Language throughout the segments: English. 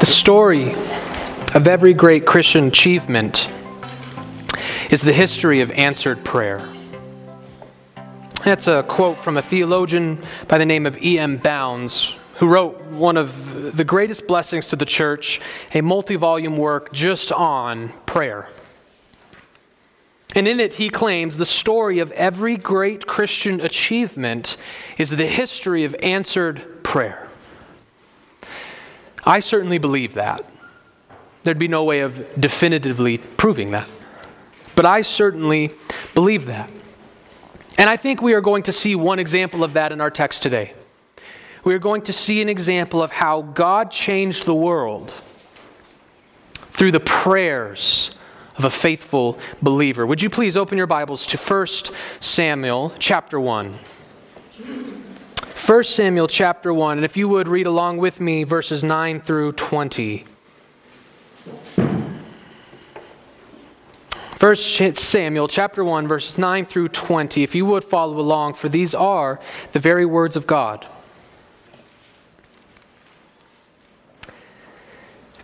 The story of every great Christian achievement is the history of answered prayer. That's a quote from a theologian by the name of E.M. Bounds, who wrote one of the greatest blessings to the church, a multi volume work just on prayer. And in it, he claims the story of every great Christian achievement is the history of answered prayer. I certainly believe that. There'd be no way of definitively proving that. But I certainly believe that. And I think we are going to see one example of that in our text today. We are going to see an example of how God changed the world through the prayers of a faithful believer. Would you please open your Bibles to 1 Samuel chapter 1? 1 Samuel chapter 1, and if you would read along with me verses 9 through 20. 1 Samuel chapter 1 verses 9 through 20 if you would follow along for these are the very words of God.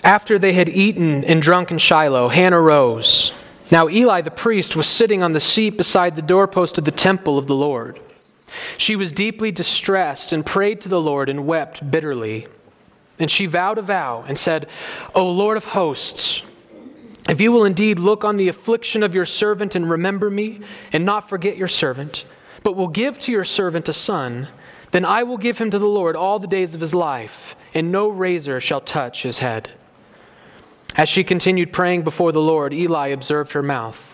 After they had eaten and drunk in Shiloh Hannah rose. Now Eli the priest was sitting on the seat beside the doorpost of the temple of the Lord. She was deeply distressed and prayed to the Lord and wept bitterly. And she vowed a vow and said, O Lord of hosts, if you will indeed look on the affliction of your servant and remember me, and not forget your servant, but will give to your servant a son, then I will give him to the Lord all the days of his life, and no razor shall touch his head. As she continued praying before the Lord, Eli observed her mouth.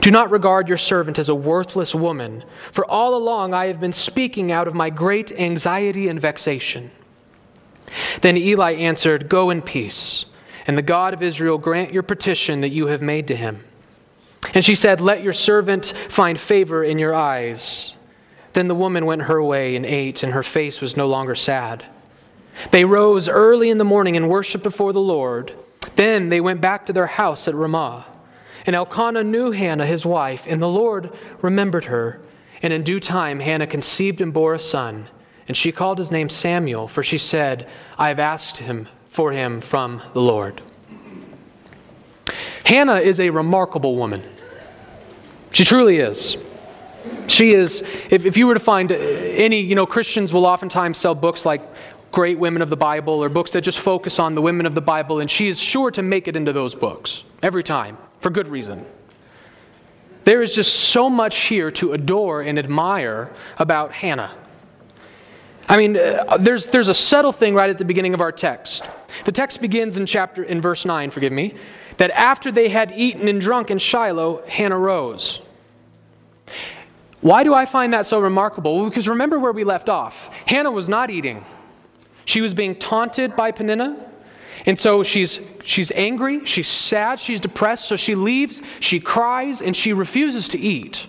Do not regard your servant as a worthless woman, for all along I have been speaking out of my great anxiety and vexation. Then Eli answered, Go in peace, and the God of Israel grant your petition that you have made to him. And she said, Let your servant find favor in your eyes. Then the woman went her way and ate, and her face was no longer sad. They rose early in the morning and worshiped before the Lord. Then they went back to their house at Ramah. And Elkanah knew Hannah, his wife, and the Lord remembered her. And in due time, Hannah conceived and bore a son. And she called his name Samuel, for she said, I have asked him for him from the Lord. Hannah is a remarkable woman. She truly is. She is, if, if you were to find any, you know, Christians will oftentimes sell books like Great Women of the Bible or books that just focus on the women of the Bible, and she is sure to make it into those books every time for good reason. There is just so much here to adore and admire about Hannah. I mean, uh, there's, there's a subtle thing right at the beginning of our text. The text begins in chapter in verse 9, forgive me, that after they had eaten and drunk in Shiloh, Hannah rose. Why do I find that so remarkable? Well, because remember where we left off. Hannah was not eating. She was being taunted by Peninnah. And so she's, she's angry, she's sad, she's depressed, so she leaves, she cries, and she refuses to eat.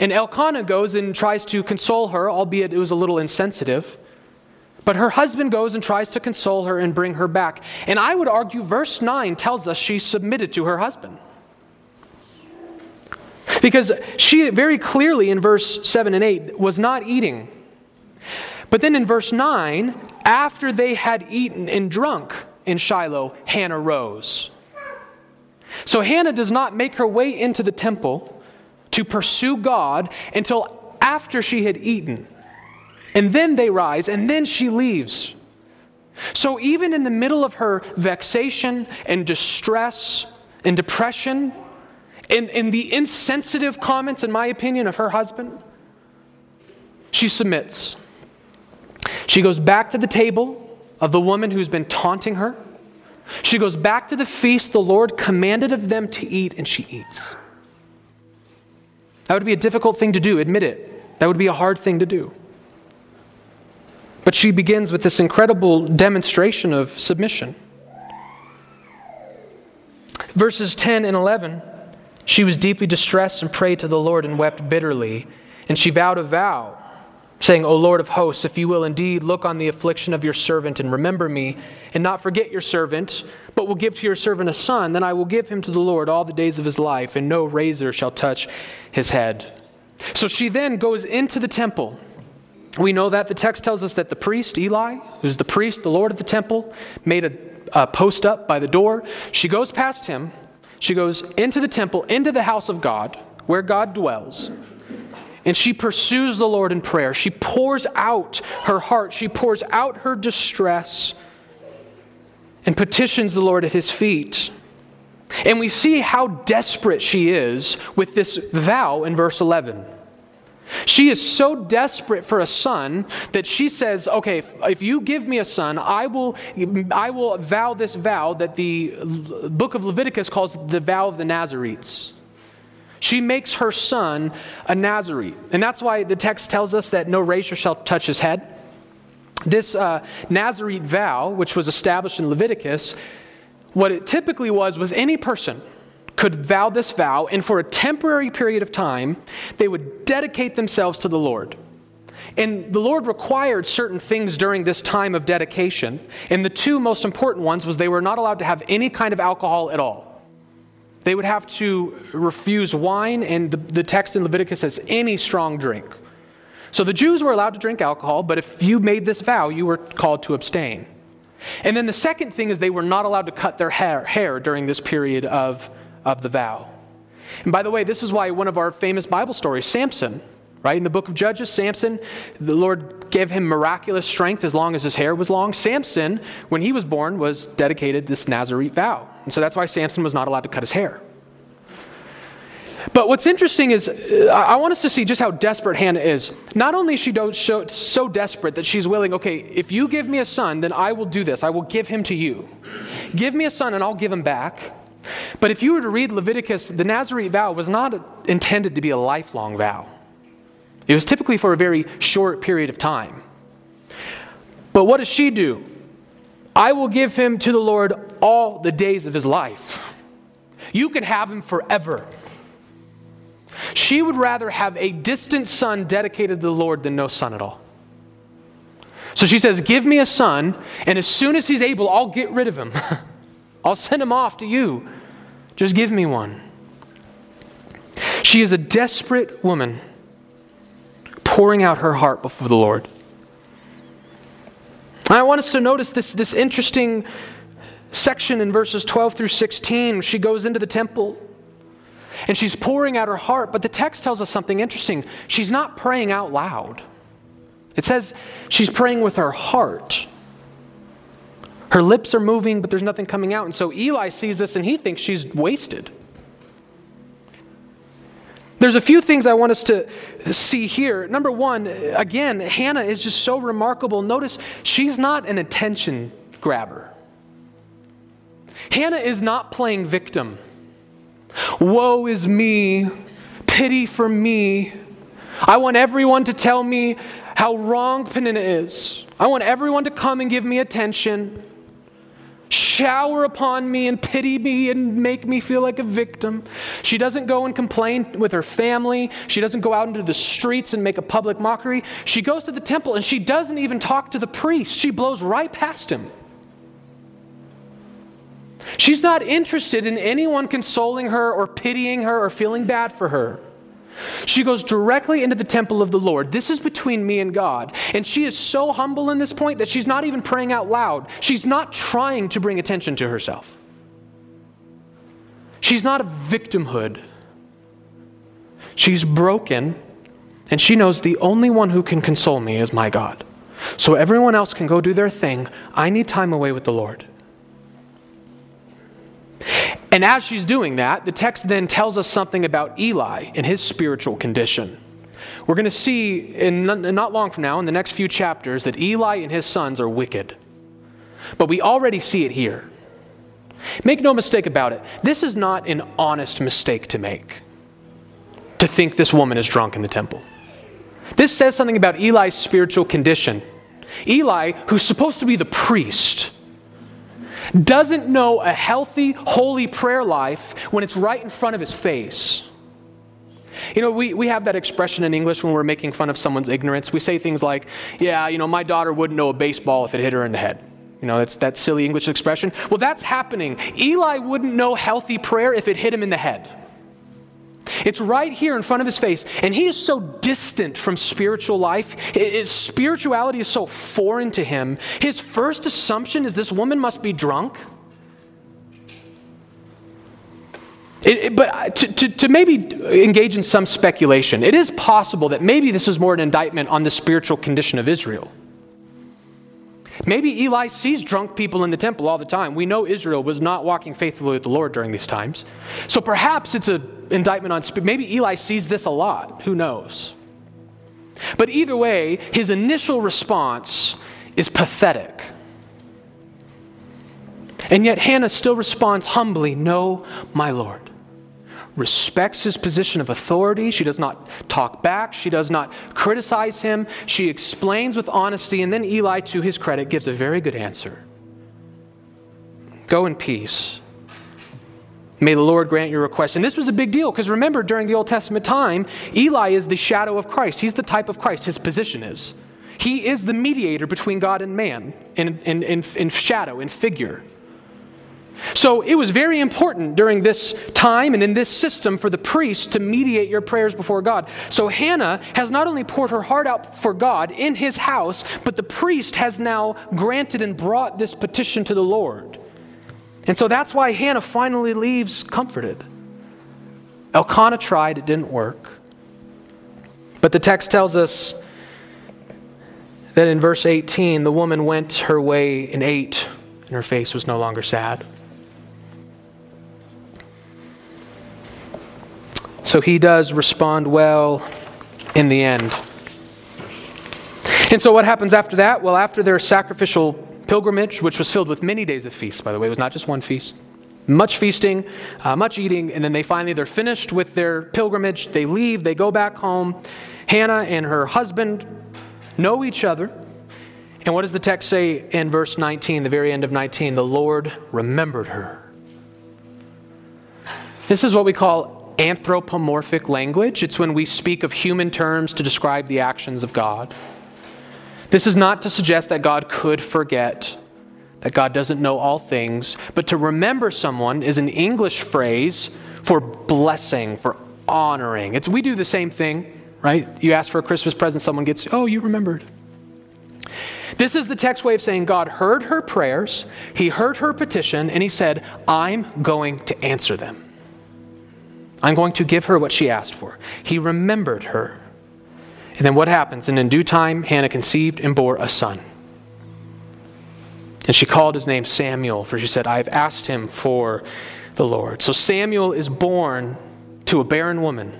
And Elkanah goes and tries to console her, albeit it was a little insensitive. But her husband goes and tries to console her and bring her back. And I would argue verse 9 tells us she submitted to her husband. Because she very clearly in verse 7 and 8 was not eating. But then in verse 9, after they had eaten and drunk in Shiloh, Hannah rose. So Hannah does not make her way into the temple to pursue God until after she had eaten. And then they rise, and then she leaves. So even in the middle of her vexation and distress and depression, and, and the insensitive comments, in my opinion, of her husband, she submits. She goes back to the table of the woman who's been taunting her. She goes back to the feast the Lord commanded of them to eat, and she eats. That would be a difficult thing to do, admit it. That would be a hard thing to do. But she begins with this incredible demonstration of submission. Verses 10 and 11 She was deeply distressed and prayed to the Lord and wept bitterly. And she vowed a vow, saying, O Lord of hosts, if you will indeed look on the affliction of your servant and remember me, and not forget your servant, but will give to your servant a son, then I will give him to the Lord all the days of his life, and no razor shall touch his head. So she then goes into the temple. We know that the text tells us that the priest, Eli, who's the priest, the Lord of the temple, made a, a post up by the door. She goes past him she goes into the temple, into the house of God, where God dwells, and she pursues the Lord in prayer. She pours out her heart, she pours out her distress, and petitions the Lord at his feet. And we see how desperate she is with this vow in verse 11. She is so desperate for a son that she says, Okay, if, you give me a son, I will, I will vow this vow that the book of Leviticus calls the vow of the Nazarenes. She makes her son a Nazarene. And that's why the text tells us that no razor shall touch his head. This uh, Nazarene vow, which was established in Leviticus, what it typically was was any person could vow this vow, and for a temporary period of time, they would dedicate themselves to the Lord. And the Lord required certain things during this time of dedication. And the two most important ones was they were not allowed to have any kind of alcohol at all. They would have to refuse wine, and the, the text in Leviticus says any strong drink. So the Jews were allowed to drink alcohol, but if you made this vow, you were called to abstain. And then the second thing is they were not allowed to cut their hair, hair during this period of of the vow. And by the way, this is why one of our famous Bible stories, Samson, right? In the book of Judges, Samson, the Lord gave him miraculous strength as long as his hair was long. Samson, when he was born, was dedicated this Nazarite vow. And so that's why Samson was not allowed to cut his hair. But what's interesting is, uh, I want us to see just how desperate Hannah is. Not only is she so desperate that she's willing, okay, if you give me a son, then I will do this. I will give him to you. Give me a son and I'll give him back. But if you were to read Leviticus, the Nazarite vow was not intended to be a lifelong vow. It was typically for a very short period of time. But what does she do? I will give him to the Lord all the days of his life. You can have him forever. She would rather have a distant son dedicated to the Lord than no son at all. So she says, Give me a son, and as soon as he's able, I'll get rid of him. I'll send him off to you. Just give me one. She is a desperate woman pouring out her heart before the Lord. I want us to notice this, this interesting section in verses 12 through 16. She goes into the temple and she's pouring out her heart, but the text tells us something interesting. She's not praying out loud, it says she's praying with her heart. Her lips are moving, but there's nothing coming out. And so Eli sees this and he thinks she's wasted. There's a few things I want us to see here. Number one, again, Hannah is just so remarkable. Notice she's not an attention grabber. Hannah is not playing victim. Woe is me, pity for me. I want everyone to tell me how wrong Peninnah is. I want everyone to come and give me attention shower upon me and pity me and make me feel like a victim. She doesn't go and complain with her family. She doesn't go out into the streets and make a public mockery. She goes to the temple and she doesn't even talk to the priest. She blows right past him. She's not interested in anyone consoling her or pitying her or feeling bad for her. She goes directly into the temple of the Lord. This is between me and God. And she is so humble in this point that she's not even praying out loud. She's not trying to bring attention to herself. She's not a victimhood. She's broken, and she knows the only one who can console me is my God. So everyone else can go do their thing. I need time away with the Lord. And as she's doing that, the text then tells us something about Eli and his spiritual condition. We're going to see in not long from now, in the next few chapters, that Eli and his sons are wicked. But we already see it here. Make no mistake about it, this is not an honest mistake to make, to think this woman is drunk in the temple. This says something about Eli's spiritual condition. Eli, who's supposed to be the priest, doesn't know a healthy, holy prayer life when it's right in front of his face. You know, we, we have that expression in English when we're making fun of someone's ignorance. We say things like, yeah, you know, my daughter wouldn't know a baseball if it hit her in the head. You know, that's that silly English expression. Well, that's happening. Eli wouldn't know healthy prayer if it hit him in the head. It's right here in front of his face, and he is so distant from spiritual life. His spirituality is so foreign to him. His first assumption is this woman must be drunk. It, it, but uh, to, to, to, maybe engage in some speculation, it is possible that maybe this is more an indictment on the spiritual condition of Israel. Maybe Eli sees drunk people in the temple all the time. We know Israel was not walking faithfully with the Lord during these times. So perhaps it's an indictment on maybe Eli sees this a lot. Who knows? But either way, his initial response is pathetic. And yet Hannah still responds humbly, No, my Lord respects his position of authority. She does not talk back. She does not criticize him. She explains with honesty, and then Eli, to his credit, gives a very good answer Go in peace. May the Lord grant your request. And this was a big deal because remember, during the Old Testament time, Eli is the shadow of Christ. He's the type of Christ, his position is. He is the mediator between God and man in, in, in, in shadow, in figure. So it was very important during this time and in this system for the priest to mediate your prayers before God. So Hannah has not only poured her heart out for God in his house, but the priest has now granted and brought this petition to the Lord. And so that's why Hannah finally leaves comforted. Elkanah tried, it didn't work. But the text tells us that in verse 18, the woman went her way and ate, and her face was no longer sad. So he does respond well in the end. And so what happens after that? Well, after their sacrificial pilgrimage, which was filled with many days of feasts, by the way, it was not just one feast. Much feasting, uh, much eating, and then they finally they're finished with their pilgrimage. They leave, they go back home. Hannah and her husband know each other. And what does the text say in verse 19, the very end of 19? The Lord remembered her. This is what we call anthropomorphic language. It's when we speak of human terms to describe the actions of God. This is not to suggest that God could forget, that God doesn't know all things, but to remember someone is an English phrase for blessing, for honoring. It's, we do the same thing, right? You ask for a Christmas present, someone gets, oh, you remembered. This is the text way of saying God heard her prayers, He heard her petition, and He said, I'm going to answer them. I'm going to give her what she asked for. He remembered her. And then what happens? And in due time, Hannah conceived and bore a son. And she called his name Samuel, for she said, I have asked him for the Lord. So Samuel is born to a barren woman.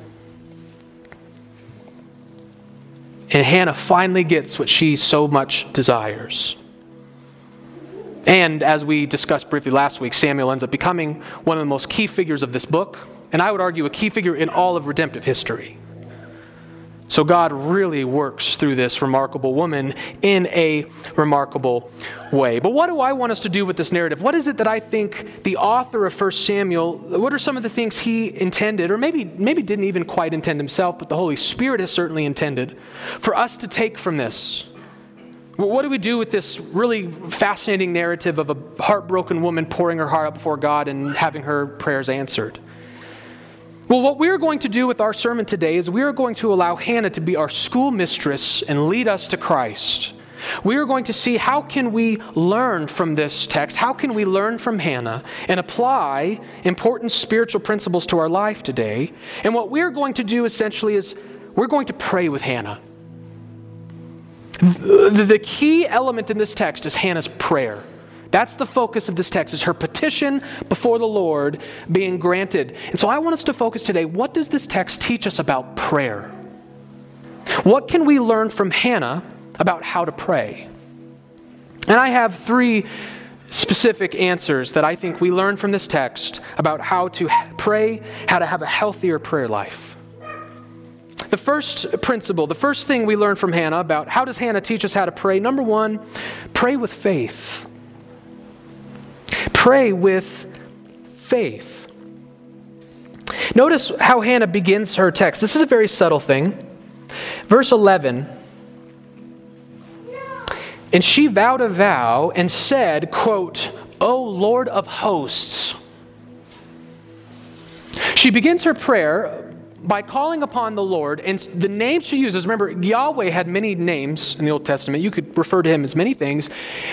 And Hannah finally gets what she so much desires. And as we discussed briefly last week, Samuel ends up becoming one of the most key figures of this book and I would argue a key figure in all of redemptive history. So God really works through this remarkable woman in a remarkable way. But what do I want us to do with this narrative? What is it that I think the author of 1 Samuel, what are some of the things he intended, or maybe, maybe didn't even quite intend himself, but the Holy Spirit has certainly intended for us to take from this? What do we do with this really fascinating narrative of a heartbroken woman pouring her heart out before God and having her prayers answered? Well, what we're going to do with our sermon today is we are going to allow Hannah to be our school mistress and lead us to Christ. We are going to see how can we learn from this text? How can we learn from Hannah and apply important spiritual principles to our life today? And what we're going to do essentially is we're going to pray with Hannah. The key element in this text is Hannah's prayer. That's the focus of this text is her petition before the Lord being granted. And so I want us to focus today, what does this text teach us about prayer? What can we learn from Hannah about how to pray? And I have three specific answers that I think we learn from this text about how to pray, how to have a healthier prayer life. The first principle, the first thing we learn from Hannah about how does Hannah teach us how to pray? Number one, pray with faith. Pray with faith. Notice how Hannah begins her text. This is a very subtle thing. Verse 11 And she vowed a vow and said, quote, O Lord of hosts. She begins her prayer by calling upon the Lord, and the name she uses, remember, Yahweh had many names in the Old Testament. You could refer to him as many things,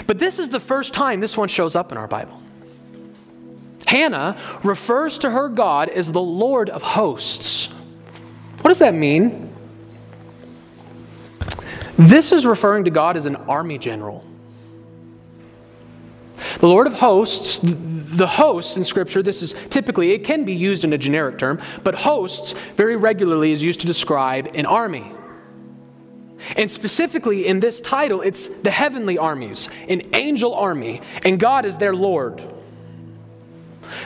but this is the first time this one shows up in our Bible. Hannah refers to her God as the Lord of hosts. What does that mean? This is referring to God as an army general. The Lord of hosts, the host in Scripture, this is typically, it can be used in a generic term, but hosts very regularly is used to describe an army. And specifically in this title, it's the heavenly armies, an angel army, and God is their Lord.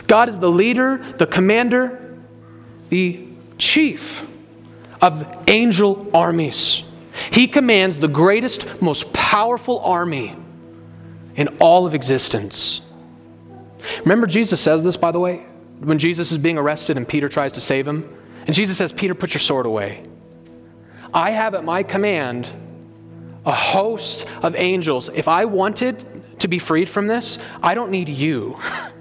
God is the leader, the commander, the chief of angel armies. He commands the greatest, most powerful army in all of existence. Remember, Jesus says this, by the way, when Jesus is being arrested and Peter tries to save him. And Jesus says, Peter, put your sword away. I have at my command a host of angels. If I wanted to be freed from this, I don't need you.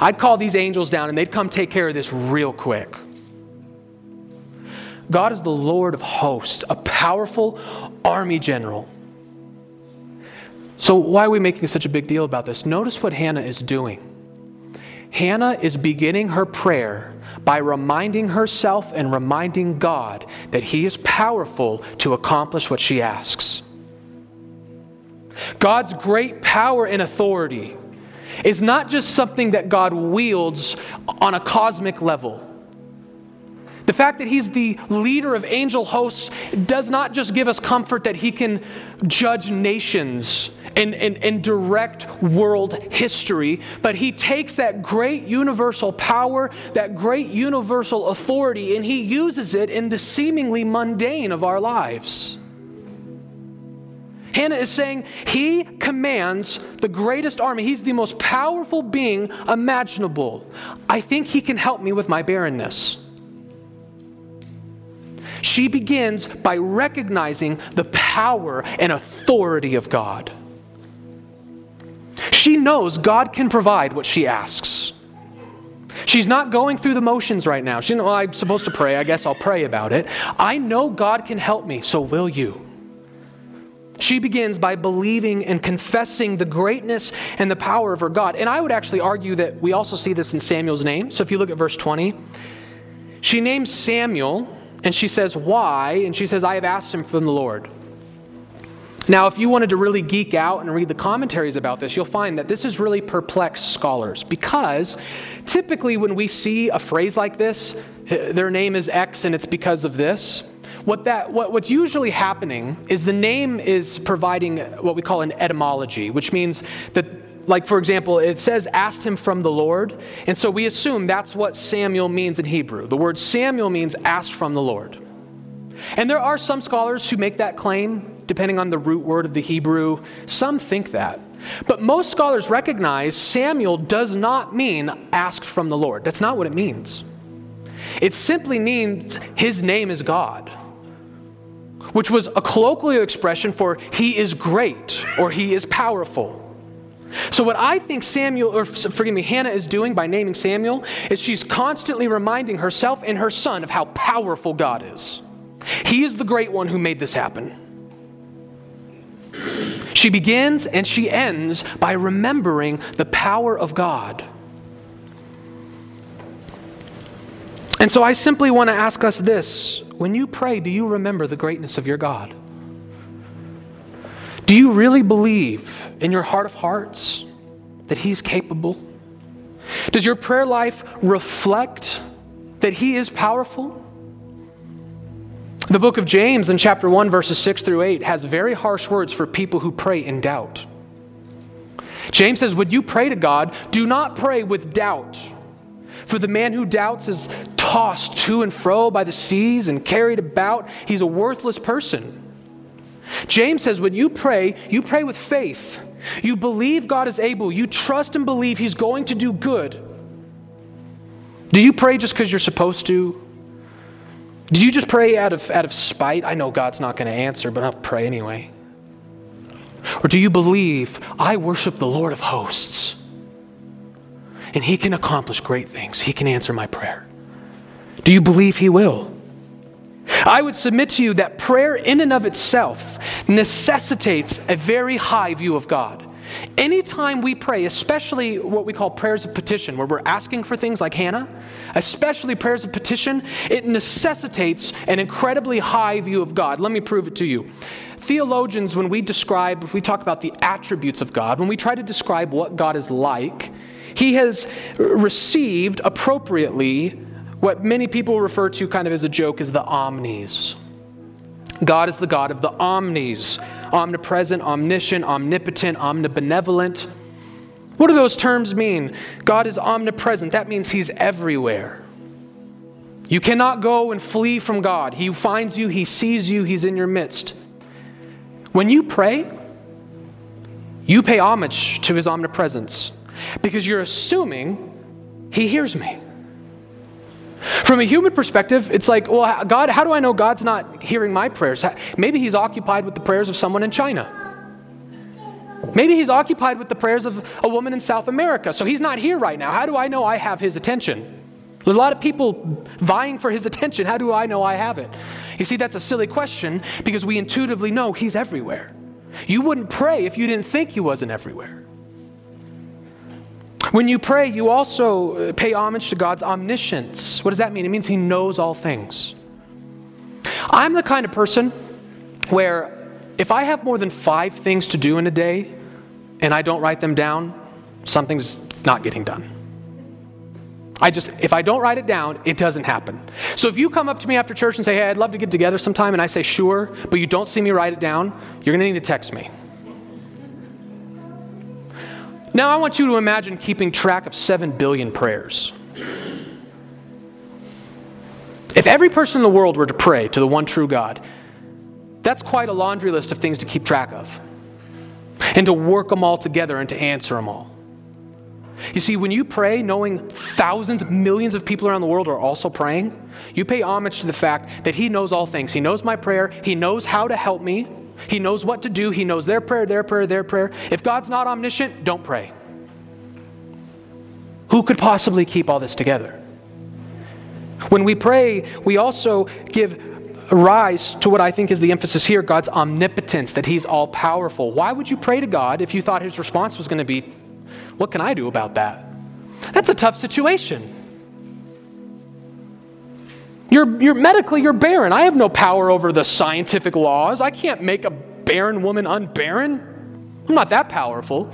I'd call these angels down and they'd come take care of this real quick. God is the Lord of hosts, a powerful army general. So, why are we making such a big deal about this? Notice what Hannah is doing. Hannah is beginning her prayer by reminding herself and reminding God that He is powerful to accomplish what she asks. God's great power and authority is not just something that God wields on a cosmic level. The fact that he's the leader of angel hosts does not just give us comfort that he can judge nations and, and, and direct world history, but he takes that great universal power, that great universal authority, and he uses it in the seemingly mundane of our lives. Hannah is saying he commands the greatest army. He's the most powerful being imaginable. I think he can help me with my barrenness. She begins by recognizing the power and authority of God. She knows God can provide what she asks. She's not going through the motions right now. She well, I'm supposed to pray. I guess I'll pray about it. I know God can help me, so will you? She begins by believing and confessing the greatness and the power of her God. And I would actually argue that we also see this in Samuel's name. So if you look at verse 20, she names Samuel and she says, Why? And she says, I have asked him from the Lord. Now, if you wanted to really geek out and read the commentaries about this, you'll find that this has really perplexed scholars because typically when we see a phrase like this, their name is X and it's because of this, what that, what, what's usually happening is the name is providing what we call an etymology, which means that like for example it says asked him from the lord and so we assume that's what samuel means in hebrew. The word samuel means asked from the lord. And there are some scholars who make that claim depending on the root word of the hebrew. Some think that. But most scholars recognize samuel does not mean asked from the lord. That's not what it means. It simply means his name is god which was a colloquial expression for he is great or he is powerful so, what I think Samuel, or forgive me, Hannah is doing by naming Samuel is she's constantly reminding herself and her son of how powerful God is. He is the great one who made this happen. She begins and she ends by remembering the power of God. And so I simply want to ask us this when you pray, do you remember the greatness of your God? Do you really believe in your heart of hearts that He's capable? Does your prayer life reflect that He is powerful? The book of James in chapter 1, verses 6 through 8, has very harsh words for people who pray in doubt. James says, When you pray to God, do not pray with doubt. For the man who doubts is tossed to and fro by the seas and carried about. He's a worthless person. James says, when you pray, you pray with faith, You believe God is able. You trust and believe He's going to do good. Do you pray just because you're supposed to? Do you just pray out of, out of spite? I know God's not going to answer, but I'll pray anyway. Or do you believe I worship the Lord of hosts and He can accomplish great things? He can answer my prayer. Do you believe He will? I would submit to you that prayer, in and of itself, necessitates a very high view of God. Anytime we pray, especially what we call prayers of petition, where we're asking for things like Hannah, especially prayers of petition, it necessitates an incredibly high view of God. Let me prove it to you. Theologians, when we describe, if we talk about the attributes of God, when we try to describe what God is like, He has received appropriately what many people refer to kind of as a joke is the omnis. God is the God of the omnis omnipresent, omniscient, omnipotent, omnibenevolent. What do those terms mean? God is omnipresent. That means He's everywhere. You cannot go and flee from God. He finds you, He sees you, He's in your midst. When you pray, you pay homage to His omnipresence because you're assuming He hears me. From a human perspective, it's like, well, God, how do I know God's not hearing my prayers? Maybe He's occupied with the prayers of someone in China. Maybe He's occupied with the prayers of a woman in South America, so He's not here right now. How do I know I have His attention? A lot of people vying for His attention. How do I know I have it? You see, that's a silly question because we intuitively know He's everywhere. You wouldn't pray if you didn't think He wasn't everywhere. When you pray, you also uh, pay homage to God's omniscience. What does that mean? It means He knows all things. I'm the kind of person where if I have more than five things to do in a day and I don't write them down, something's not getting done. I just, if I don't write it down, it doesn't happen. So if you come up to me after church and say, hey, I'd love to get together sometime, and I say, sure, but you don't see me write it down, you're going to need to text me. Now, I want you to imagine keeping track of 7 billion prayers. If every person in the world were to pray to the one true God, that's quite a laundry list of things to keep track of and to work them all together and to answer them all. You see, when you pray, knowing thousands, millions of people around the world are also praying, you pay homage to the fact that He knows all things. He knows my prayer, He knows how to help me, he knows what to do. He knows their prayer, their prayer, their prayer. If God's not omniscient, don't pray. Who could possibly keep all this together? When we pray, we also give rise to what I think is the emphasis here God's omnipotence, that He's all powerful. Why would you pray to God if you thought His response was going to be, What can I do about that? That's a tough situation. You're, you're medically you're barren. I have no power over the scientific laws. I can't make a barren woman unbarren. I'm not that powerful.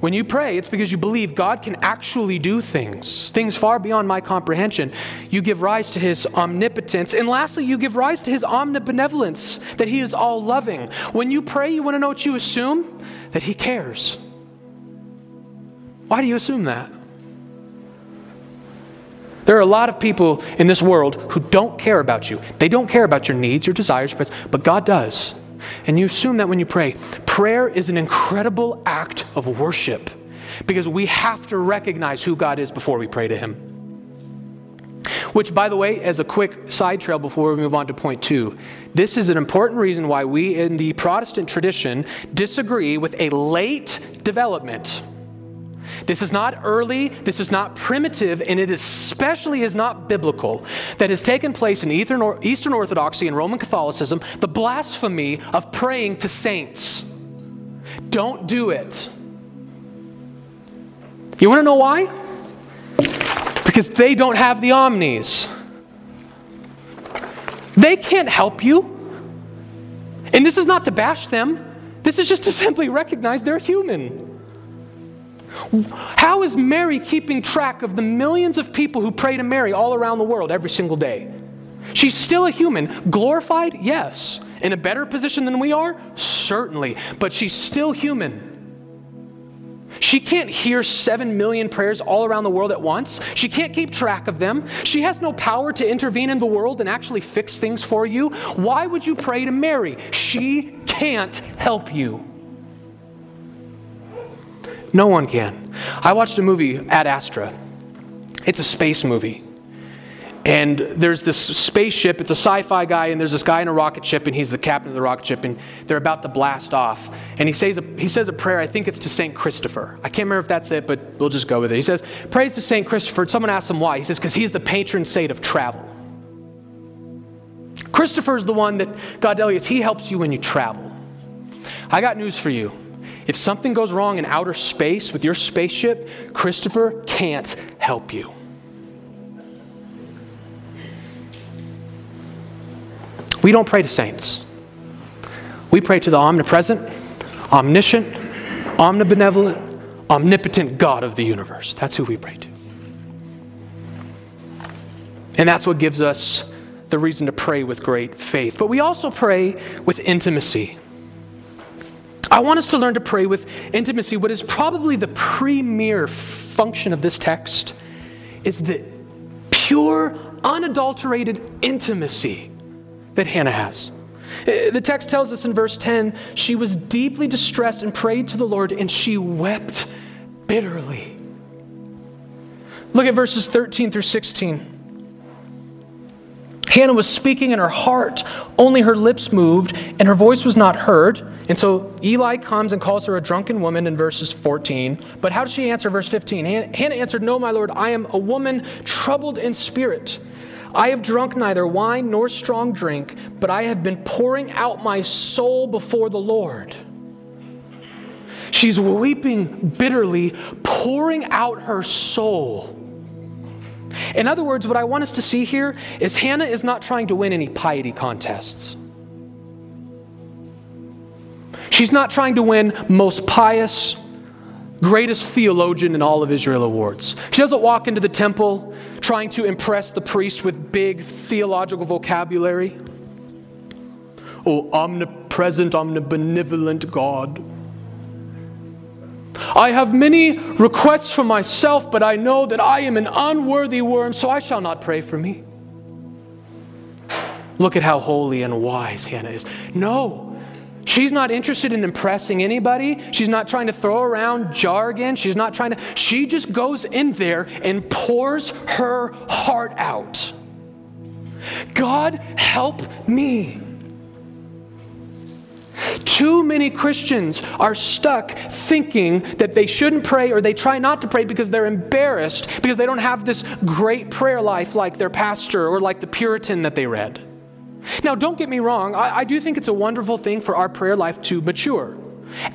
When you pray, it's because you believe God can actually do things, things far beyond my comprehension. You give rise to his omnipotence. And lastly, you give rise to his omnibenevolence, that he is all loving. When you pray, you want to know what you assume? That he cares. Why do you assume that? There are a lot of people in this world who don't care about you. They don't care about your needs, your desires, but God does. And you assume that when you pray. Prayer is an incredible act of worship because we have to recognize who God is before we pray to Him. Which, by the way, as a quick side trail before we move on to point two, this is an important reason why we in the Protestant tradition disagree with a late development this is not early, this is not primitive, and it especially is not biblical that has taken place in Eastern Orthodoxy and Roman Catholicism the blasphemy of praying to saints. Don't do it. You want to know why? Because they don't have the omnis. They can't help you. And this is not to bash them, this is just to simply recognize they're human. How is Mary keeping track of the millions of people who pray to Mary all around the world every single day? She's still a human. Glorified? Yes. In a better position than we are? Certainly. But she's still human. She can't hear seven million prayers all around the world at once. She can't keep track of them. She has no power to intervene in the world and actually fix things for you. Why would you pray to Mary? She can't help you. No one can. I watched a movie, Ad Astra. It's a space movie. And there's this spaceship, it's a sci fi guy, and there's this guy in a rocket ship, and he's the captain of the rocket ship, and they're about to blast off. And he says a, he says a prayer, I think it's to St. Christopher. I can't remember if that's it, but we'll just go with it. He says, Praise to St. Christopher. Someone asks him why. He says, Because he's the patron saint of travel. Christopher is the one that, God Elias, he helps you when you travel. I got news for you. If something goes wrong in outer space with your spaceship, Christopher can't help you. We don't pray to saints. We pray to the omnipresent, omniscient, omnibenevolent, omnipotent God of the universe. That's who we pray to. And that's what gives us the reason to pray with great faith. But we also pray with intimacy. I want us to learn to pray with intimacy. What is probably the premier function of this text is the pure, unadulterated intimacy that Hannah has. Uh, the text tells us in verse 10 she was deeply distressed and prayed to the Lord, and she wept bitterly. Look at verses 13 through 16. Hannah was speaking in her heart, only her lips moved, and her voice was not heard. And so Eli comes and calls her a drunken woman in verses 14. But how does she answer verse 15? Hannah answered, No, my Lord, I am a woman troubled in spirit. I have drunk neither wine nor strong drink, but I have been pouring out my soul before the Lord. She's weeping bitterly, pouring out her soul. In other words, what I want us to see here is Hannah is not trying to win any piety contests. She's not trying to win most pious, greatest theologian in all of Israel awards. She doesn't walk into the temple trying to impress the priest with big theological vocabulary. Oh, omnipresent, omnibenevolent God. I have many requests for myself, but I know that I am an unworthy worm, so I shall not pray for me. Look at how holy and wise Hannah is. No, She's not interested in impressing anybody. She's not trying to throw around jargon. She's not trying to, she just goes in there and pours her heart out. God, help me. Too many Christians are stuck thinking that they shouldn't pray or they try not to pray because they're embarrassed because they don't have this great prayer life like their pastor or like the Puritan that they read. Now, don't get me wrong, I, I, do think it's a wonderful thing for our prayer life to mature.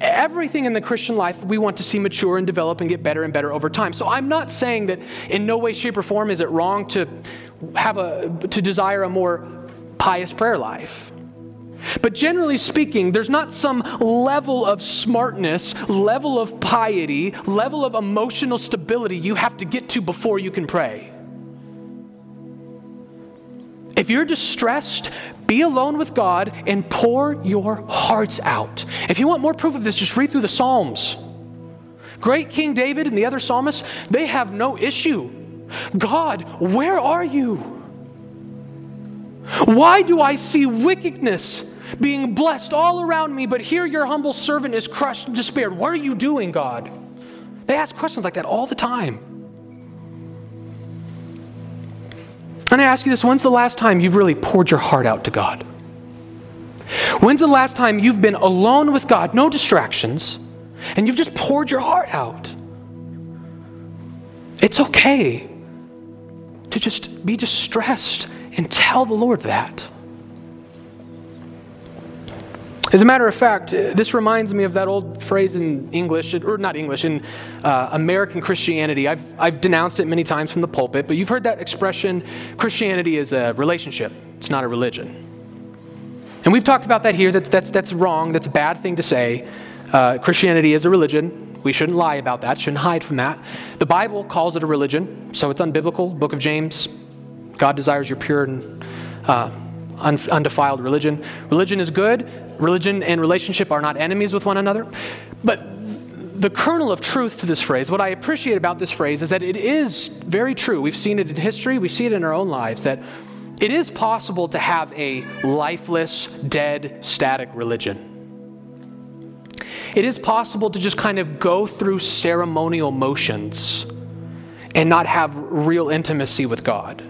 Everything in the Christian life we want to see mature and develop and get better and better over time. So I'm not saying that in no way, shape, or form is it wrong to have a to desire a more pious prayer life. But generally speaking, there's not some level of smartness, level of piety, level of emotional stability you have to get to before you can pray. If you're distressed, be alone with God and pour your hearts out. If you want more proof of this, just read through the Psalms. Great King David and the other psalmists, they have no issue. God, where are you? Why do I see wickedness being blessed all around me, but here your humble servant is crushed and despaired? What are you doing, God? They ask questions like that all the time. And I ask you this when's the last time you've really poured your heart out to God? When's the last time you've been alone with God, no distractions, and you've just poured your heart out? It's okay to just be distressed and tell the Lord that. As a matter of fact, this reminds me of that old phrase in English, or not English, in uh, American Christianity. I've, I've denounced it many times from the pulpit, but you've heard that expression Christianity is a relationship, it's not a religion. And we've talked about that here. That's, that's, that's wrong, that's a bad thing to say. Uh, Christianity is a religion. We shouldn't lie about that, shouldn't hide from that. The Bible calls it a religion, so it's unbiblical. Book of James, God desires your pure and uh, undefiled religion. Religion is good. Religion and relationship are not enemies with one another. But the kernel of truth to this phrase, what I appreciate about this phrase is that it is very true. We've seen it in history, we see it in our own lives, that it is possible to have a lifeless, dead, static religion. it is possible to just kind of go through ceremonial motions and not have real intimacy with God.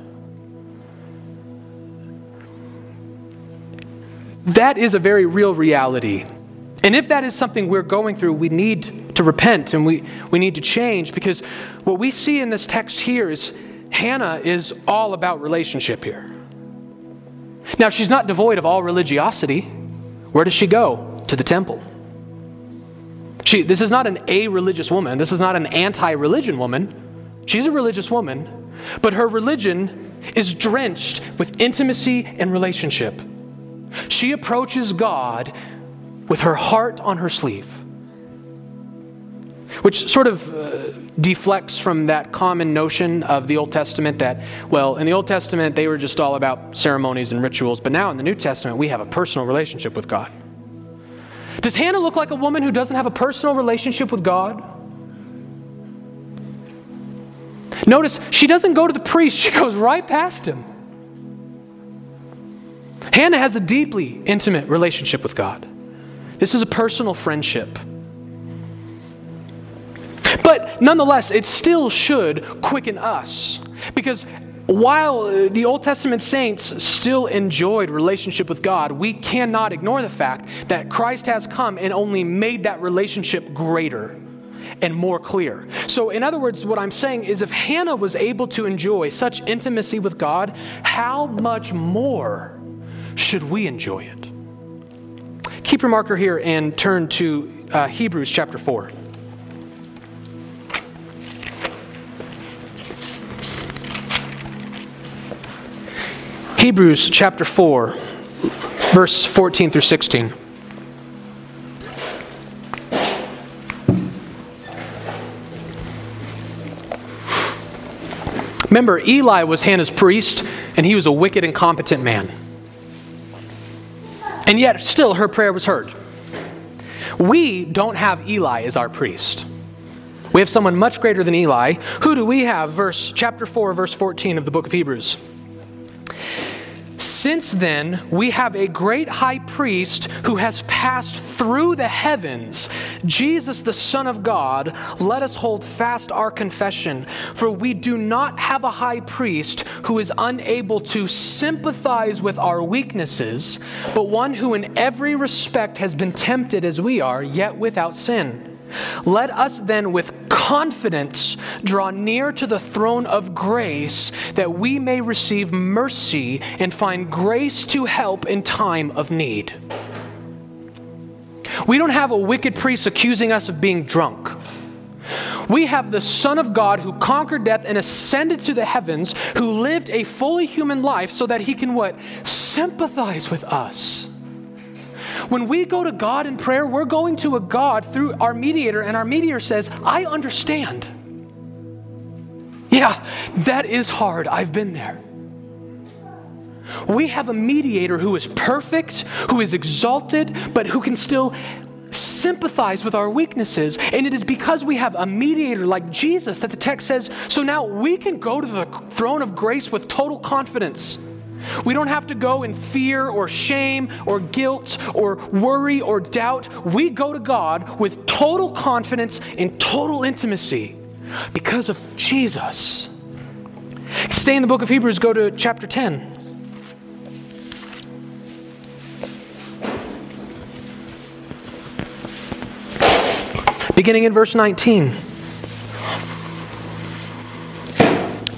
That is a very real reality. And if that is something we're going through, we need to repent and we, we need to change because what we see in this text here is Hannah is all about relationship here. Now, she's not devoid of all religiosity. Where does she go? To the temple. She, this is not an a religious woman. This is not an anti religion woman. She's a religious woman, but her religion is drenched with intimacy and relationship. She approaches God with her heart on her sleeve, which sort of uh, deflects from that common notion of the Old Testament that, well, in the Old Testament, they were just all about ceremonies and rituals, but now in the New Testament, we have a personal relationship with God. Does Hannah look like a woman who doesn't have a personal relationship with God? Notice she doesn't go to the priest, she goes right past him. Hannah has a deeply intimate relationship with God. This is a personal friendship. But nonetheless, it still should quicken us. Because while the Old Testament saints still enjoyed relationship with God, we cannot ignore the fact that Christ has come and only made that relationship greater and more clear. So, in other words, what I'm saying is if Hannah was able to enjoy such intimacy with God, how much more should we enjoy it? Keep your marker here and turn to uh, Hebrews chapter 4. Hebrews chapter 4, verse 14 through 16. Remember, Eli was Hannah's priest, and he was a wicked, and incompetent man. And yet, still, her prayer was heard. We don't have Eli as our priest. We have someone much greater than Eli. Who do we have? Verse chapter 4, verse 14 of the book of Hebrews. Since then, we have a great high priest who has passed through the heavens, Jesus, the Son of God. Let us hold fast our confession, for we do not have a high priest who is unable to sympathize with our weaknesses, but one who in every respect has been tempted as we are, yet without sin. Let us then with confidence draw near to the throne of grace that we may receive mercy and find grace to help in time of need. We don't have a wicked priest accusing us of being drunk. We have the Son of God who conquered death and ascended to the heavens, who lived a fully human life so that he can what? Sympathize with us. When we go to God in prayer, we're going to a God through our mediator, and our mediator says, I understand. Yeah, that is hard. I've been there. We have a mediator who is perfect, who is exalted, but who can still sympathize with our weaknesses. And it is because we have a mediator like Jesus that the text says, so now we can go to the throne of grace with total confidence. We don't have to go in fear or shame or guilt or worry or doubt. We go to God with total confidence and total intimacy because of Jesus. Stay in the book of Hebrews, go to chapter 10. Beginning in verse 19.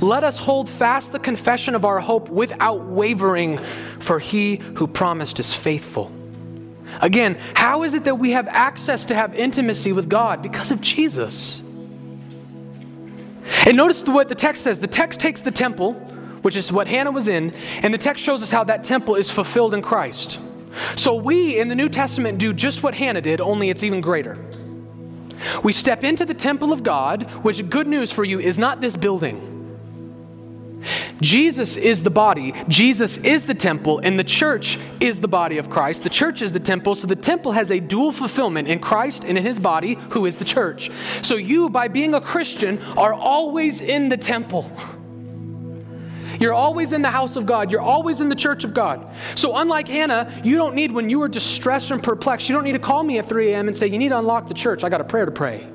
Let us hold fast the confession of our hope without wavering, for he who promised is faithful. Again, how is it that we have access to have intimacy with God? Because of Jesus. And notice what the text says. The text takes the temple, which is what Hannah was in, and the text shows us how that temple is fulfilled in Christ. So we in the New Testament do just what Hannah did, only it's even greater. We step into the temple of God, which, good news for you, is not this building. Jesus is the body, Jesus is the temple, and the church is the body of Christ. The church is the temple, so the temple has a dual fulfillment in Christ and in his body, who is the church. So you, by being a Christian, are always in the temple. You're always in the house of God. You're always in the church of God. So, unlike Hannah, you don't need, when you are distressed and perplexed, you don't need to call me at 3 a.m. and say, You need to unlock the church. I got a prayer to pray.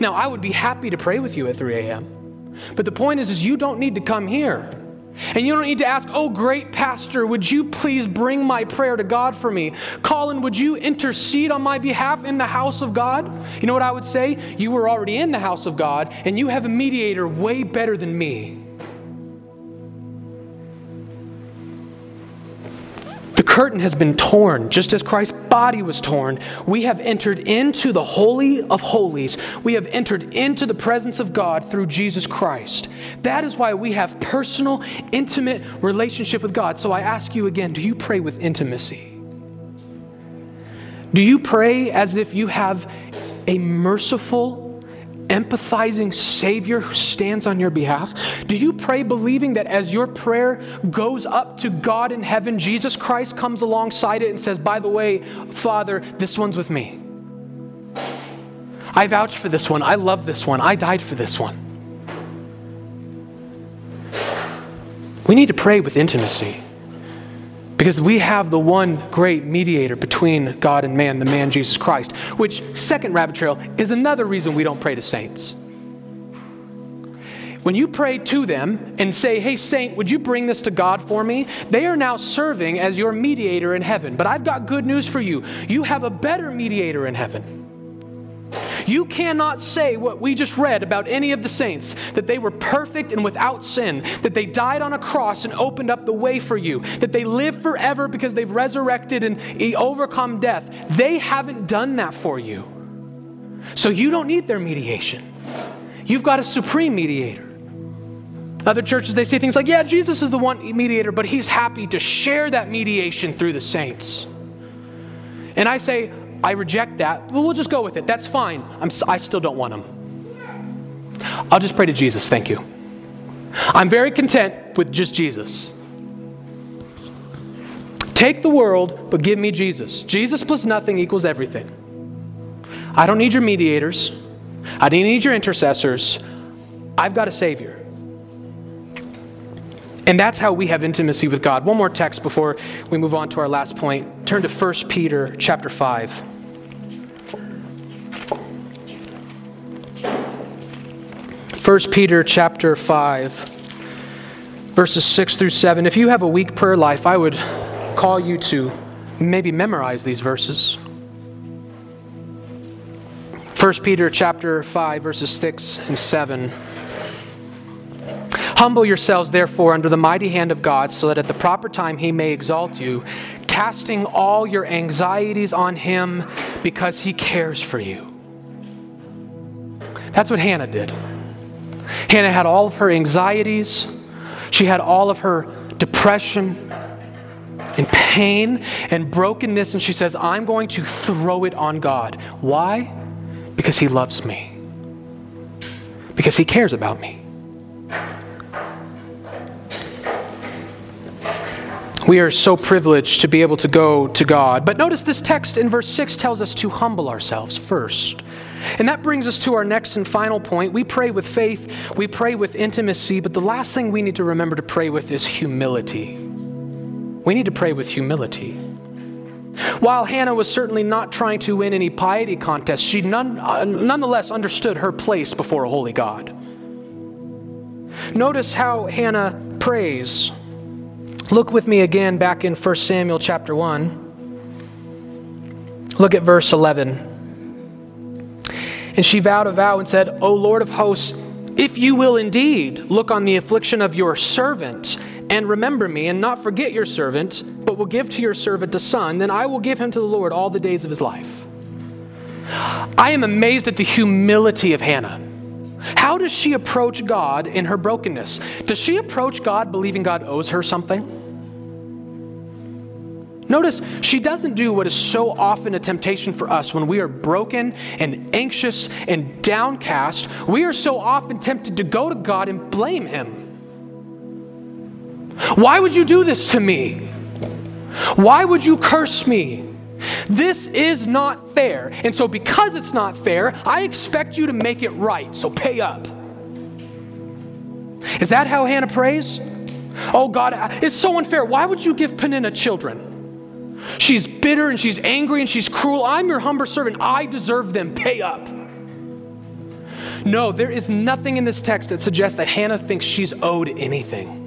Now, I would be happy to pray with you at 3 a.m. But the point is, is you don't need to come here. And you don't need to ask, oh, great pastor, would you please bring my prayer to God for me? Colin, would you intercede on my behalf in the house of God? You know what I would say? You were already in the house of God, and you have a mediator way better than me. The curtain has been torn, just as Christ's body was torn. We have entered into the Holy of Holies. We have entered into the presence of God through Jesus Christ. That is why we have personal, intimate relationship with God. So I ask you again do you pray with intimacy? Do you pray as if you have a merciful, empathizing Savior who stands on your behalf? Do you pray believing that as your prayer goes up to God in heaven, Jesus Christ comes alongside it and says, By the way, Father, this one's with me? I vouch for this one. I love this one. I died for this one. We need to pray with intimacy. Because we have the one great mediator between God and man, the man Jesus Christ, which, second rabbit trail, is another reason we don't pray to saints. When you pray to them and say, Hey, saint, would you bring this to God for me? They are now serving as your mediator in heaven. But I've got good news for you. You have a better mediator in heaven. You cannot say what we just read about any of the saints that they were perfect and without sin, that they died on a cross and opened up the way for you, that they live forever because they've resurrected and overcome death. They haven't done that for you. So you don't need their mediation. You've got a supreme mediator. Other churches, they say things like, yeah, Jesus is the one mediator, but he's happy to share that mediation through the saints. And I say, I reject that. Well, we'll just go with it. That's fine. I'm, I still don't want them. I'll just pray to Jesus. Thank you. I'm very content with just Jesus. Take the world, but give me Jesus. Jesus plus nothing equals everything. I don't need your mediators. I don't need your intercessors. I've got a Savior. And that's how we have intimacy with God. One more text before we move on to our last point. Turn to 1 Peter chapter 5. 1 Peter chapter 5 verses 6 through 7. If you have a weak prayer life, I would call you to maybe memorize these verses. 1 Peter chapter 5 verses 6 and 7. Humble yourselves, therefore, under the mighty hand of God, so that at the proper time he may exalt you, casting all your anxieties on him because he cares for you. That's what Hannah did. Hannah had all of her anxieties, she had all of her depression and pain and brokenness, and she says, I'm going to throw it on God. Why? Because he loves me, because he cares about me. We are so privileged to be able to go to God. But notice this text in verse 6 tells us to humble ourselves first. And that brings us to our next and final point. We pray with faith, we pray with intimacy, but the last thing we need to remember to pray with is humility. We need to pray with humility. While Hannah was certainly not trying to win any piety contest, she none, uh, nonetheless understood her place before a holy God. Notice how Hannah prays. Look with me again back in 1 Samuel chapter 1. Look at verse 11. And she vowed a vow and said, O Lord of hosts, if you will indeed look on the affliction of your servant and remember me and not forget your servant, but will give to your servant a son, then I will give him to the Lord all the days of his life. I am amazed at the humility of Hannah. How does she approach God in her brokenness? Does she approach God believing God owes her something? Notice she doesn't do what is so often a temptation for us when we are broken and anxious and downcast. We are so often tempted to go to God and blame Him. Why would you do this to me? Why would you curse me? This is not fair. And so, because it's not fair, I expect you to make it right. So, pay up. Is that how Hannah prays? Oh God, it's so unfair. Why would you give Peninnah children? She's bitter and she's angry and she's cruel. I'm your humble servant. I deserve them. Pay up. No, there is nothing in this text that suggests that Hannah thinks she's owed anything.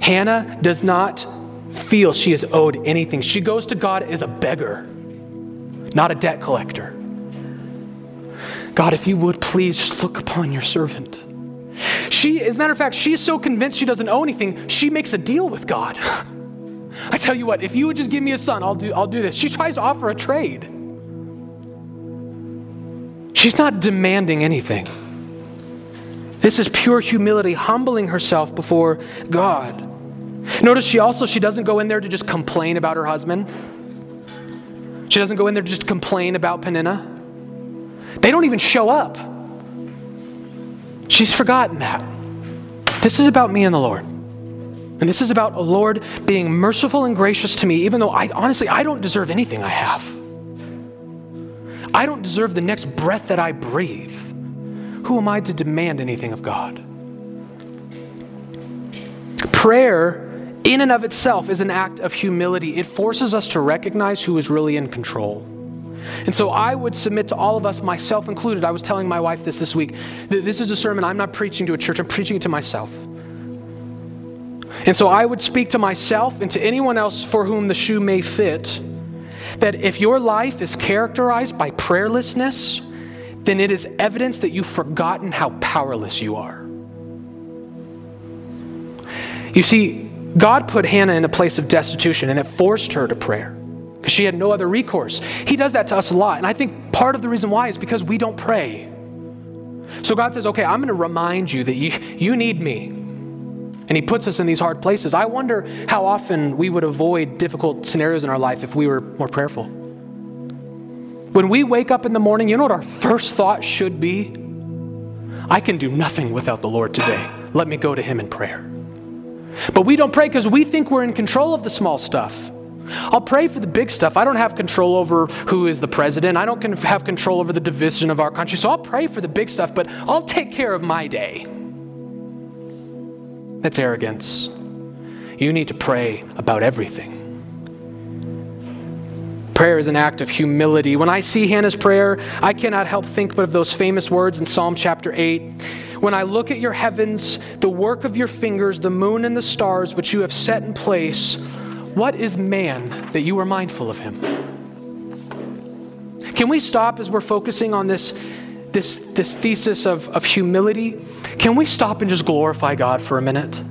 Hannah does not feel she is owed anything. She goes to God as a beggar, not a debt collector. God, if you would please just look upon your servant. She, as a matter of fact, she is so convinced she doesn't owe anything, she makes a deal with God. I tell you what, if you would just give me a son, I'll do, I'll do this. She tries to offer a trade. She's not demanding anything. This is pure humility, humbling herself before God. Notice she also she doesn't go in there to just complain about her husband. She doesn't go in there to just complain about Peninnah. They don't even show up. She's forgotten that. This is about me and the Lord. And this is about a Lord being merciful and gracious to me, even though I honestly I don't deserve anything I have. I don't deserve the next breath that I breathe. Who am I to demand anything of God? Prayer, in and of itself, is an act of humility. It forces us to recognize who is really in control. And so I would submit to all of us, myself included. I was telling my wife this this week. That this is a sermon I'm not preaching to a church, I'm preaching it to myself. And so I would speak to myself and to anyone else for whom the shoe may fit that if your life is characterized by prayerlessness, then it is evidence that you've forgotten how powerless you are. You see, God put Hannah in a place of destitution and it forced her to prayer because she had no other recourse. He does that to us a lot. And I think part of the reason why is because we don't pray. So God says, okay, I'm going to remind you that you, you need me. And He puts us in these hard places. I wonder how often we would avoid difficult scenarios in our life if we were more prayerful. When we wake up in the morning, you know what our first thought should be? I can do nothing without the Lord today. Let me go to Him in prayer. But we don't pray because we think we're in control of the small stuff. I'll pray for the big stuff. I don't have control over who is the president. I don't have control over the division of our country. So I'll pray for the big stuff, but I'll take care of my day. That's arrogance. You need to pray about everything. Prayer is an act of humility. When I see Hannah's prayer, I cannot help think but of those famous words in Psalm chapter 8. When I look at your heavens, the work of your fingers, the moon and the stars which you have set in place, what is man that you are mindful of him? Can we stop as we're focusing on this, this, this thesis of, of humility? Can we stop and just glorify God for a minute?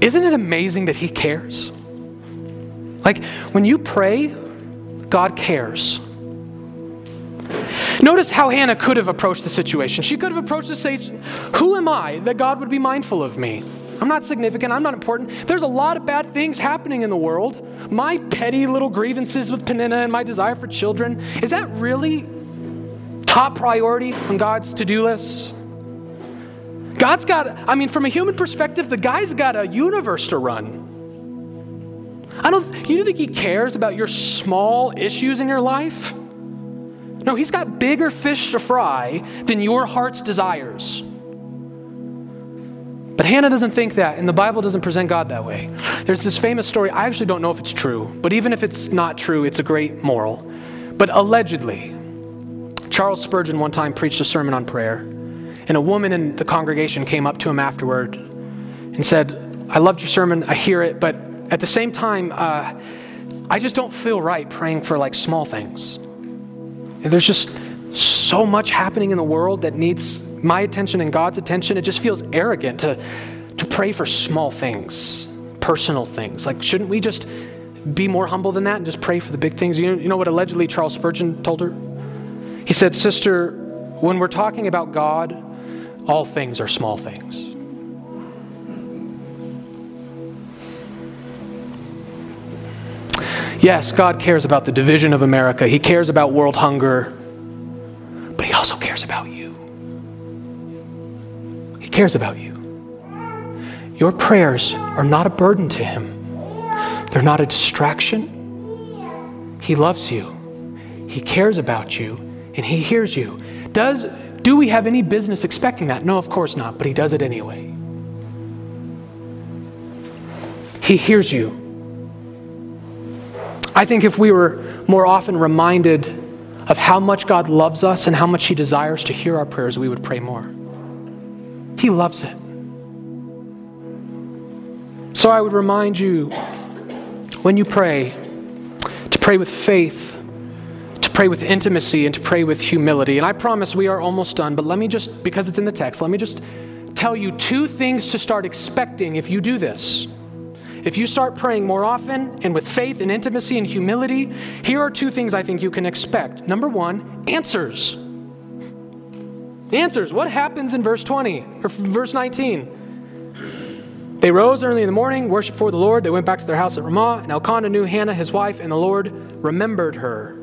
Isn't it amazing that He cares? Like when you pray, God cares. Notice how Hannah could have approached the situation. She could have approached the situation Who am I that God would be mindful of me? I'm not significant. I'm not important. There's a lot of bad things happening in the world. My petty little grievances with Peninnah and my desire for children, is that really top priority on God's to do list? God's got, I mean, from a human perspective, the guy's got a universe to run. I don't, you don't think he cares about your small issues in your life? No, he's got bigger fish to fry than your heart's desires. But Hannah doesn't think that, and the Bible doesn't present God that way. There's this famous story. I actually don't know if it's true, but even if it's not true, it's a great moral. But allegedly, Charles Spurgeon one time preached a sermon on prayer, and a woman in the congregation came up to him afterward and said, I loved your sermon, I hear it, but at the same time, uh, I just don't feel right praying for like small things. And there's just so much happening in the world that needs my attention and God's attention, it just feels arrogant to, to pray for small things, personal things. Like, shouldn't we just be more humble than that and just pray for the big things? You know, you know what allegedly Charles Spurgeon told her? He said, Sister, when we're talking about God, all things are small things. Yes, God cares about the division of America. He cares about world hunger. But He also cares about you. He cares about you. your prayers are not a burden to Him, they're not a distraction. He loves you, He cares about you, and He hears you. Does, do we have any business expecting that? No, of course not, but He does it anyway. He hears you. I think if we were more often reminded of how much God loves us and how much He desires to hear our prayers, we would pray more. He loves it. So I would remind you when you pray to pray with faith, pray with intimacy, and to pray with humility. And I promise we are almost done, but let me just, because it's in the text, let me just tell you two things to start expecting if you do this. If you start praying more often and with faith and intimacy and humility, here are two things I think you can expect. Number one, answers. Answers. What happens in verse 20 or verse 19? They rose early in the morning, worshiped before the Lord. They went back to their house at Ramah, and Elkanah knew Hannah, his wife, and the Lord remembered her.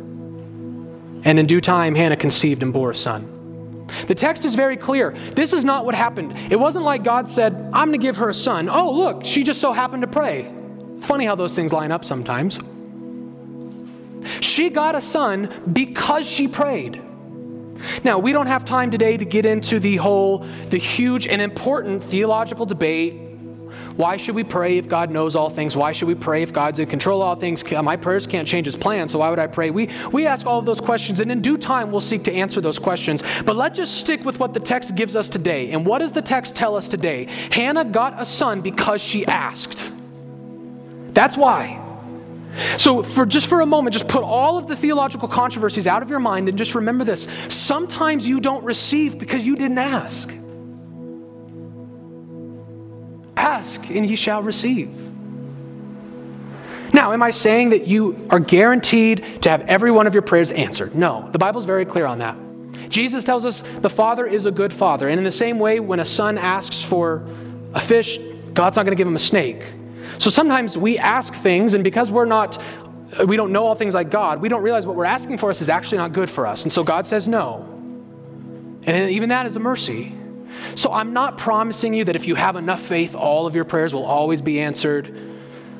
And in due time, Hannah conceived and bore a son. The text is very clear. This is not what happened. It wasn't like God said, I'm going to give her a son. Oh, look, she just so happened to pray. Funny how those things line up sometimes. She got a son because she prayed. Now, we don't have time today to get into the whole, the huge and important theological debate why should we pray if God knows all things? Why should we pray if God's in control of all things? My prayers can't change his plan, so why would I pray? We, we ask all of those questions, and in due time, we'll seek to answer those questions. But let's just stick with what the text gives us today. And what does the text tell us today? Hannah got a son because she asked. That's why. So, for just for a moment, just put all of the theological controversies out of your mind and just remember this. Sometimes you don't receive because you didn't ask. Ask and ye shall receive. Now, am I saying that you are guaranteed to have every one of your prayers answered? No. The Bible's very clear on that. Jesus tells us the Father is a good Father. And in the same way, when a son asks for a fish, God's not going to give him a snake. So sometimes we ask things, and because we're not, uh, we don't know all things like God, we don't realize what we're asking for us is actually not good for us. And so God says no. And even that is a mercy. So I'm not promising you that if you have enough faith, all of your prayers will always be answered.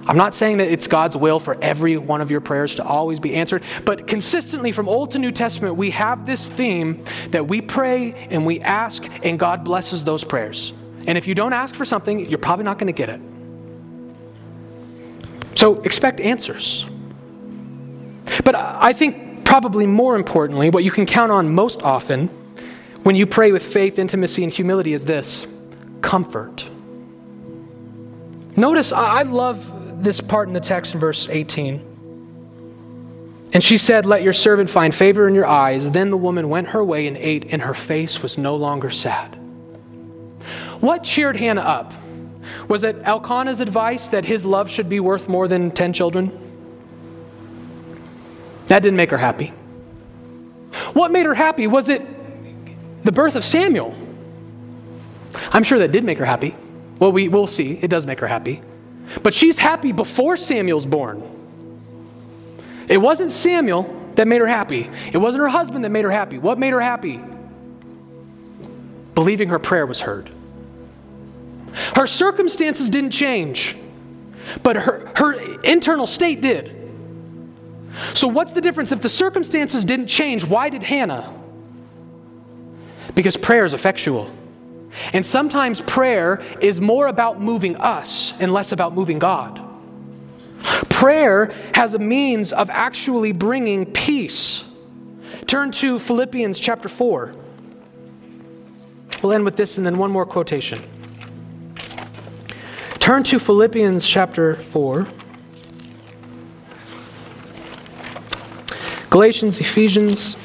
I'm not saying that it's God's will for every one of your prayers to always be answered, but consistently from Old to New Testament, we have this theme that we pray and we ask, and God blesses those prayers. And if you don't ask for something, you're probably not going to get it. So expect answers. But I think probably more importantly, what you can count on most often when you pray with faith, intimacy, and humility is this comfort. Notice, I love this part in the text in verse 18. And she said, Let your servant find favor in your eyes. Then the woman went her way and ate, and her face was no longer sad. What cheered Hannah up? Was it Elkanah's advice that his love should be worth more than 10 children? That didn't make her happy. What made her happy? Was it the birth of Samuel. I'm sure that did make her happy. Well, we, we'll see. It does make her happy. But she's happy before Samuel's born. It wasn't Samuel that made her happy, it wasn't her husband that made her happy. What made her happy? Believing her prayer was heard. Her circumstances didn't change, but her, her internal state did. So, what's the difference? If the circumstances didn't change, why did Hannah? Because prayer is effectual. And sometimes prayer is more about moving us and less about moving God. Prayer has a means of actually bringing peace. Turn to Philippians chapter 4. We'll end with this and then one more quotation. Turn to Philippians chapter 4. Galatians, Ephesians,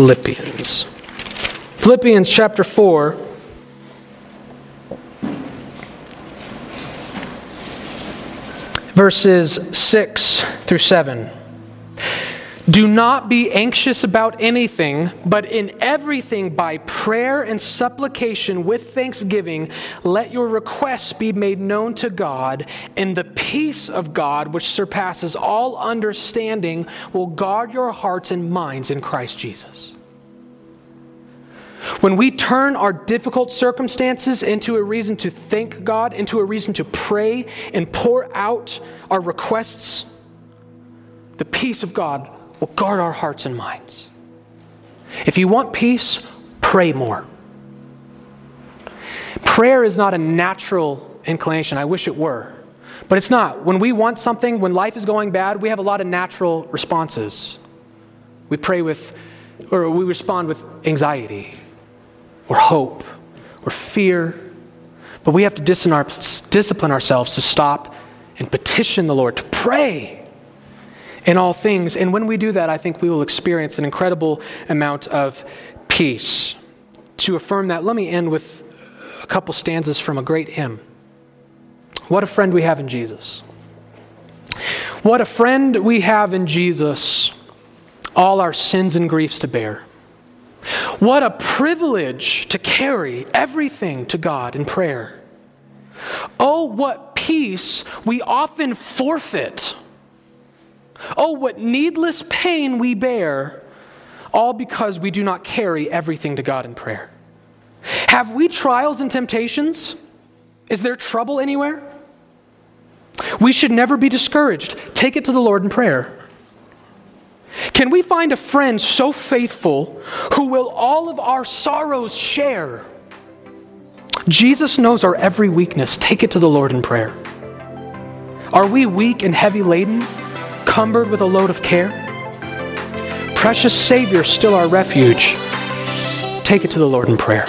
Philippians. Philippians chapter 4. Verses 6 through 7. Do not be anxious about anything, but in everything by prayer and supplication with thanksgiving, let your requests be made known to God, and the peace of God, which surpasses all understanding, will guard your hearts and minds in Christ Jesus. When we turn our difficult circumstances into a reason to thank God, into a reason to pray and pour out our requests, the peace of God will guard our hearts and minds. If you want peace, pray more. Prayer is not a natural inclination. I wish it were. But it's not. When we want something, when life is going bad, we have a lot of natural responses. We pray with, or we respond with anxiety or hope or fear. But we have to discipline ourselves to stop and petition the Lord, to pray in all things. And when we do that, I think we will experience an incredible amount of peace. To affirm that, let me end with a couple stanzas from a great hymn. What a friend we have in Jesus. What a friend we have in Jesus, all our sins and griefs to bear. What a privilege to carry everything to God in prayer. Oh, what peace we often forfeit. Oh, what needless pain we bear, all because we do not carry everything to God in prayer. Have we trials and temptations? Is there trouble anywhere? We should never be discouraged. Take it to the Lord in prayer. Can we find a friend so faithful who will all of our sorrows share? Jesus knows our every weakness. Take it to the Lord in prayer. Are we weak and heavy laden, cumbered with a load of care? Precious Savior, still our refuge. Take it to the Lord in prayer.